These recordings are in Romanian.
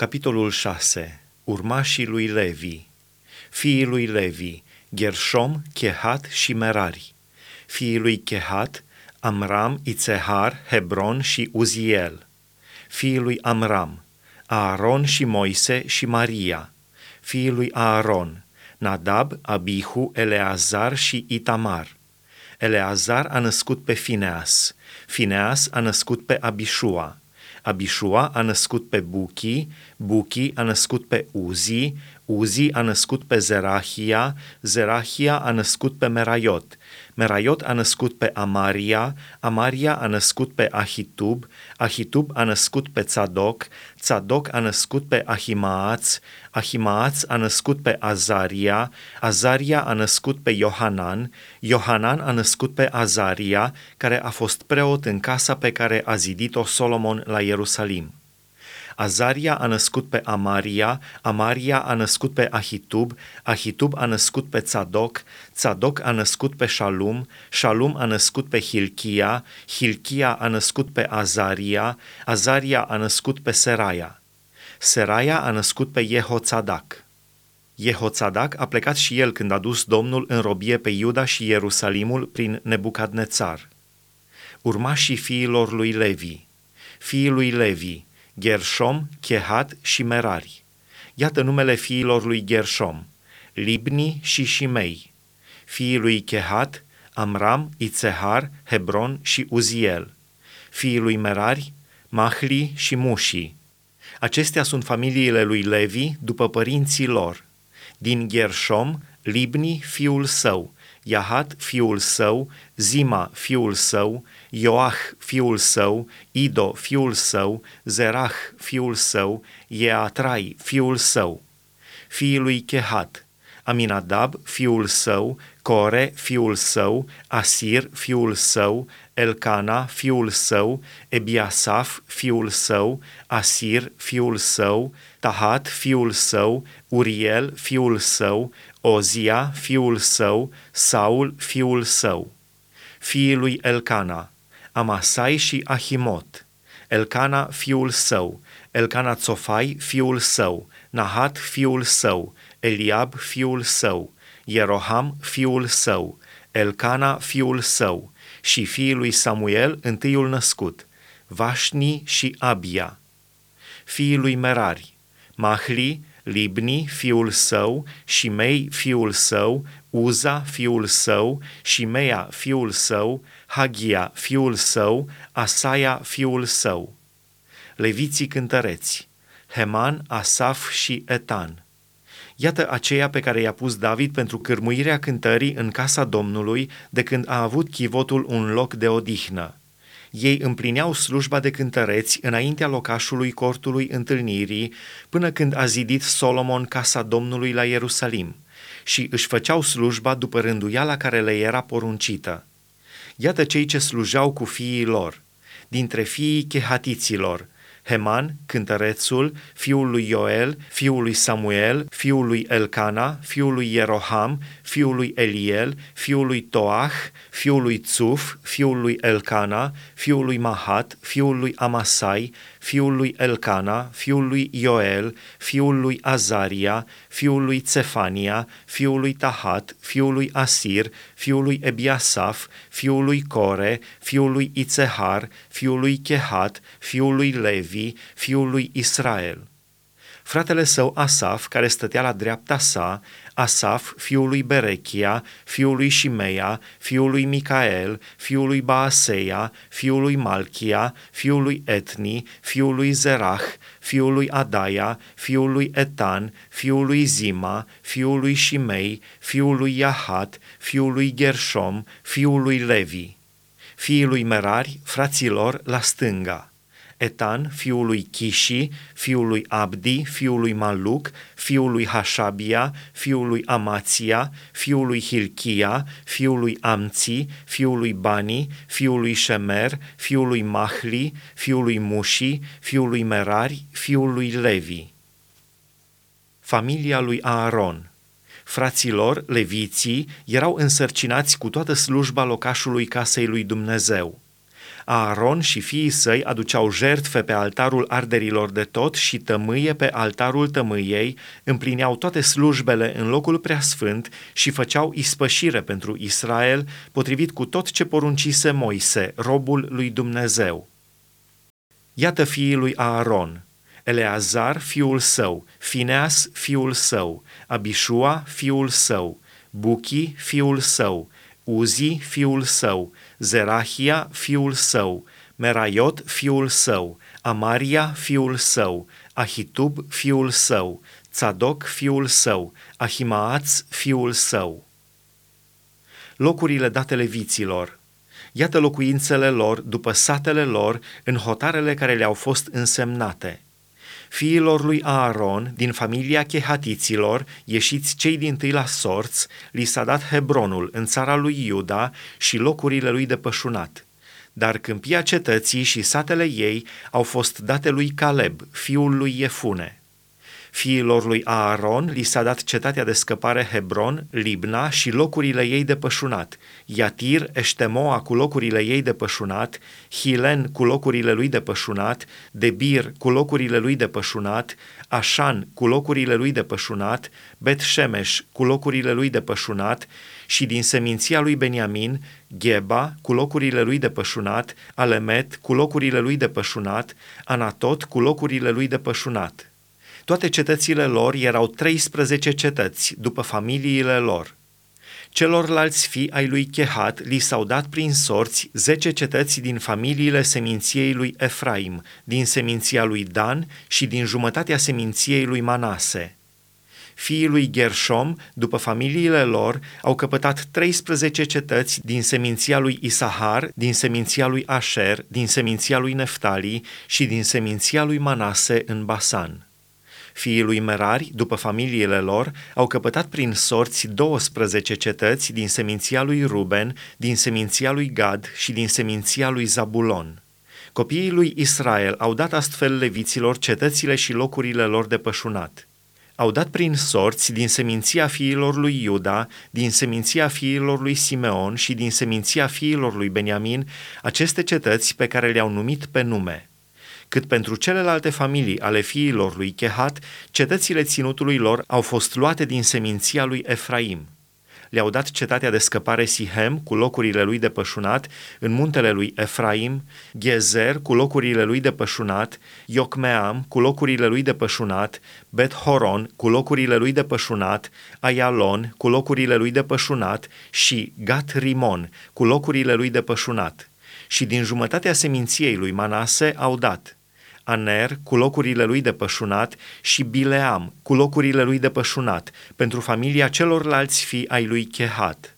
Capitolul 6. Urmașii lui Levi. Fiii lui Levi, Gershom, Chehat și Merari. Fiii lui Chehat, Amram, Itzehar, Hebron și Uziel. Fiii lui Amram, Aaron și Moise și Maria. Fiii lui Aaron, Nadab, Abihu, Eleazar și Itamar. Eleazar a născut pe Fineas, Fineas a născut pe Abishua, Abishua a născut pe Buchi, Buchi a născut pe Uzi, Uzi a născut pe Zerahia, Zerahia a născut pe Meraiot, Meraiot a născut pe Amaria, Amaria a născut pe Ahitub, Ahitub a născut pe Tzadok, Tzadok a născut pe Ahimaaț, Ahimaaț a născut pe Azaria, Azaria a născut pe Iohanan, Iohanan a născut pe Azaria, care a fost preot în casa pe care a zidit-o Solomon la Ierusalim. Azaria a născut pe Amaria, Amaria a născut pe Ahitub, Ahitub a născut pe Tzadok, Tzadok a născut pe Shalum, Shalum a născut pe Hilchia, Hilchia a născut pe Azaria, Azaria a născut pe Seraia. Seraia a născut pe Jehoțadac. Jehoțadac a plecat și el când a dus Domnul în robie pe Iuda și Ierusalimul prin Nebucadnețar. Urmașii fiilor lui Levi. Fiii lui Levi, Gershom, Chehat și Merari. Iată numele fiilor lui Gershom, Libni și Shimei. Fiii lui Chehat, Amram, Itzehar, Hebron și Uziel. Fiii lui Merari, Mahli și Mushi. Acestea sunt familiile lui Levi după părinții lor. Din Gershom, Libni, fiul său, Iahat, fiul său, Zima, fiul său, Ioah, fiul său, Ido, fiul său, Zerah, fiul său, Eatrai, fiul său. Fiii lui Chehat, Aminadab, fiul său, Core, fiul său, Asir, fiul său, Elcana, fiul său, Ebiasaf, fiul său, Asir, fiul său, Tahat, fiul său, Uriel, fiul său, Ozia, fiul său, Saul, fiul său. Fiii lui Elcana, Amasai și Ahimot, Elcana, fiul său, Elcana Tsofai, fiul său, Nahat, fiul său, Eliab, fiul său, Ieroham, fiul său, Elcana, fiul său, și fiii lui Samuel, întâiul născut, Vașni și Abia. Fiii lui Merari, Mahli, Libni, fiul său, Shimei, fiul său, Uza, fiul său, Shimea, fiul său, Hagia, fiul său, Asaia, fiul său. Leviții cântăreți, Heman, Asaf și Etan. Iată aceea pe care i-a pus David pentru cârmuirea cântării în casa Domnului de când a avut chivotul un loc de odihnă. Ei împlineau slujba de cântăreți înaintea locașului cortului întâlnirii până când a zidit Solomon casa Domnului la Ierusalim și își făceau slujba după rânduiala care le era poruncită. Iată cei ce slujau cu fiii lor, dintre fiii chehatiților, Heman, cântărețul, fiul lui Ioel, fiul lui Samuel, fiul lui Elcana, fiul lui Ieroham, fiul lui Eliel, fiul lui Toach, fiul lui Tsuf, fiul lui Elcana, fiul lui Mahat, fiul lui Amasai, fiul lui Elcana, fiul lui Ioel, fiul lui Azaria, fiul lui Cefania, fiul lui Tahat, fiul lui Asir, fiul lui Ebiasaf, fiul lui Core, fiul lui Itzehar, fiul lui Chehat, fiul lui Levi, fiul lui Israel. Fratele său Asaf, care stătea la dreapta sa, Asaf, fiul lui Berechia, fiul lui Shimea, fiul lui Micael, fiul lui Baaseia, fiul lui Malchia, fiul lui Etni, fiul lui Zerach, fiul lui Adaia, fiul lui Etan, fiul lui Zima, fiul lui Shimei, fiul lui Yahat, fiul lui Gershom, fiul lui Levi. Fiii lui Merari, fraților, la stânga. Etan, fiul lui Chishi, fiul lui Abdi, fiul lui Maluc, fiul lui Hashabia, fiul lui Amația, fiul lui Hilchia, fiul lui Amți, fiul lui Bani, fiul lui Shemer, fiul lui Mahli, fiul lui Mushi, fiul lui Merari, fiul lui Levi. Familia lui Aaron Fraților, leviții, erau însărcinați cu toată slujba locașului casei lui Dumnezeu. Aaron și fiii săi aduceau jertfe pe altarul arderilor de tot și tămâie pe altarul tămâiei, împlineau toate slujbele în locul preasfânt și făceau ispășire pentru Israel, potrivit cu tot ce poruncise Moise, robul lui Dumnezeu. Iată fiii lui Aaron, Eleazar, fiul său, Fineas, fiul său, Abishua, fiul său, Buchi, fiul său, Uzi, fiul său, Zerahia, fiul său, Meraiot, fiul său, Amaria, fiul său, Ahitub, fiul său, Tzadok, fiul său, Ahimaaț, fiul său. Locurile date leviților. Iată locuințele lor după satele lor în hotarele care le-au fost însemnate – Fiilor lui Aaron, din familia chehatiților, ieșiți cei din tâi la sorți, li s-a dat Hebronul în țara lui Iuda și locurile lui de pășunat. Dar câmpia cetății și satele ei au fost date lui Caleb, fiul lui Iefune. Fiilor lui Aaron li s-a dat cetatea de scăpare Hebron, Libna și locurile ei de pășunat, Iatir, Eștemoa cu locurile ei de pășunat, Hilen cu locurile lui de pășunat, Debir cu locurile lui de pășunat, Așan cu locurile lui de pășunat, Bet Shemesh cu locurile lui de pășunat și din seminția lui Beniamin, Gheba cu locurile lui de pășunat, Alemet cu locurile lui de pășunat, Anatot cu locurile lui de pășunat. Toate cetățile lor erau 13 cetăți, după familiile lor. Celorlalți fii ai lui Chehat li s-au dat prin sorți zece cetăți din familiile seminției lui Efraim, din seminția lui Dan și din jumătatea seminției lui Manase. Fiii lui Gershom, după familiile lor, au căpătat 13 cetăți din seminția lui Isahar, din seminția lui Asher, din seminția lui Neftali și din seminția lui Manase în Basan. Fiii lui Merari, după familiile lor, au căpătat prin sorți 12 cetăți din seminția lui Ruben, din seminția lui Gad și din seminția lui Zabulon. Copiii lui Israel au dat astfel leviților cetățile și locurile lor de pășunat. Au dat prin sorți din seminția fiilor lui Iuda, din seminția fiilor lui Simeon și din seminția fiilor lui Beniamin aceste cetăți pe care le-au numit pe nume – cât pentru celelalte familii ale fiilor lui Chehat, cetățile ținutului lor au fost luate din seminția lui Efraim. Le-au dat cetatea de scăpare Sihem cu locurile lui de pășunat în muntele lui Efraim, Gezer cu locurile lui de pășunat, Iocmeam cu locurile lui de pășunat, Bet Horon cu locurile lui de pășunat, Ayalon cu locurile lui de pășunat și Gat Rimon cu locurile lui de pășunat. Și din jumătatea seminției lui Manase au dat – Aner cu locurile lui de pășunat și Bileam cu locurile lui de pășunat, pentru familia celorlalți fii ai lui Chehat.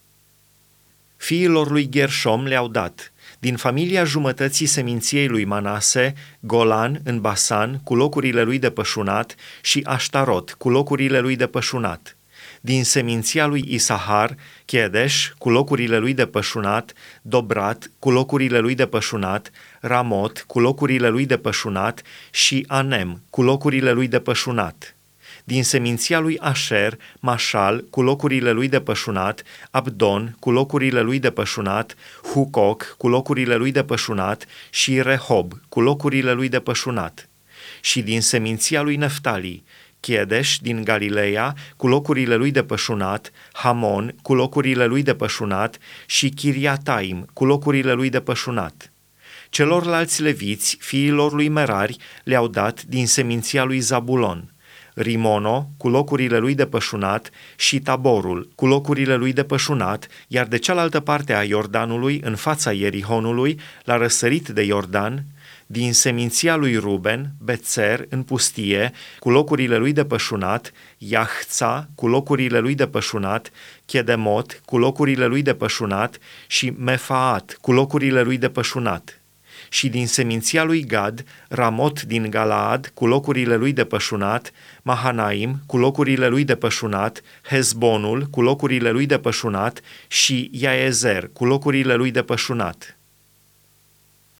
Fiilor lui Gershom le-au dat, din familia jumătății seminției lui Manase, Golan în Basan cu locurile lui de pășunat și Aștarot cu locurile lui de pășunat – din seminția lui Isahar, Chedeș cu locurile lui de pășunat, Dobrat cu locurile lui de pășunat, Ramot cu locurile lui de pășunat și Anem cu locurile lui de pășunat. Din seminția lui Asher, Mașal cu locurile lui de pășunat, Abdon cu locurile lui de pășunat, Hucoc cu locurile lui de pășunat și Rehob cu locurile lui de pășunat. Și din seminția lui Neftali, Chiedeș din Galileea cu locurile lui de pășunat, Hamon cu locurile lui de pășunat și Chiriataim cu locurile lui de pășunat. Celorlalți leviți, fiilor lui Merari, le-au dat din seminția lui Zabulon. Rimono cu locurile lui de pășunat și Taborul cu locurile lui de pășunat, iar de cealaltă parte a Iordanului, în fața Ierihonului, la răsărit de Iordan, din seminția lui Ruben, Bețer, în pustie, cu locurile lui de pășunat, Iahța, cu locurile lui de pășunat, Chedemot, cu locurile lui de pășunat și Mefaat, cu locurile lui de pășunat. Și din seminția lui Gad, Ramot din Galaad, cu locurile lui de pășunat, Mahanaim, cu locurile lui de pășunat, Hezbonul, cu locurile lui de pășunat și Iaezer, cu locurile lui de pășunat